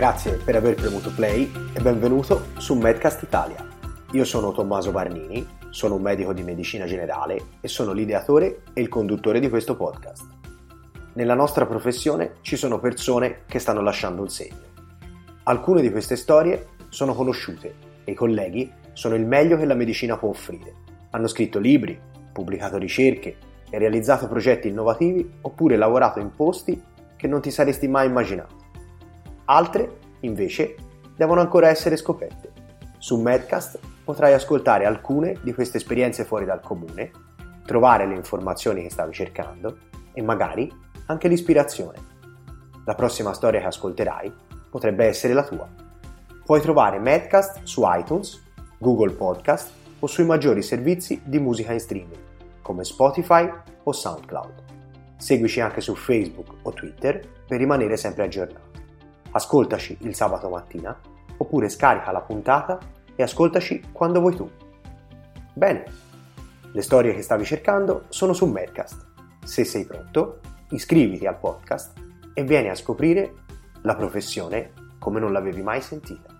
Grazie per aver premuto play e benvenuto su Medcast Italia. Io sono Tommaso Barnini, sono un medico di medicina generale e sono l'ideatore e il conduttore di questo podcast. Nella nostra professione ci sono persone che stanno lasciando un segno. Alcune di queste storie sono conosciute e i colleghi sono il meglio che la medicina può offrire. Hanno scritto libri, pubblicato ricerche e realizzato progetti innovativi oppure lavorato in posti che non ti saresti mai immaginato. Altre, invece, devono ancora essere scoperte. Su Medcast potrai ascoltare alcune di queste esperienze fuori dal comune, trovare le informazioni che stavi cercando e magari anche l'ispirazione. La prossima storia che ascolterai potrebbe essere la tua. Puoi trovare Medcast su iTunes, Google Podcast o sui maggiori servizi di musica in streaming come Spotify o SoundCloud. Seguici anche su Facebook o Twitter per rimanere sempre aggiornato. Ascoltaci il sabato mattina oppure scarica la puntata e ascoltaci quando vuoi tu. Bene, le storie che stavi cercando sono su Medcast. Se sei pronto, iscriviti al podcast e vieni a scoprire la professione come non l'avevi mai sentita.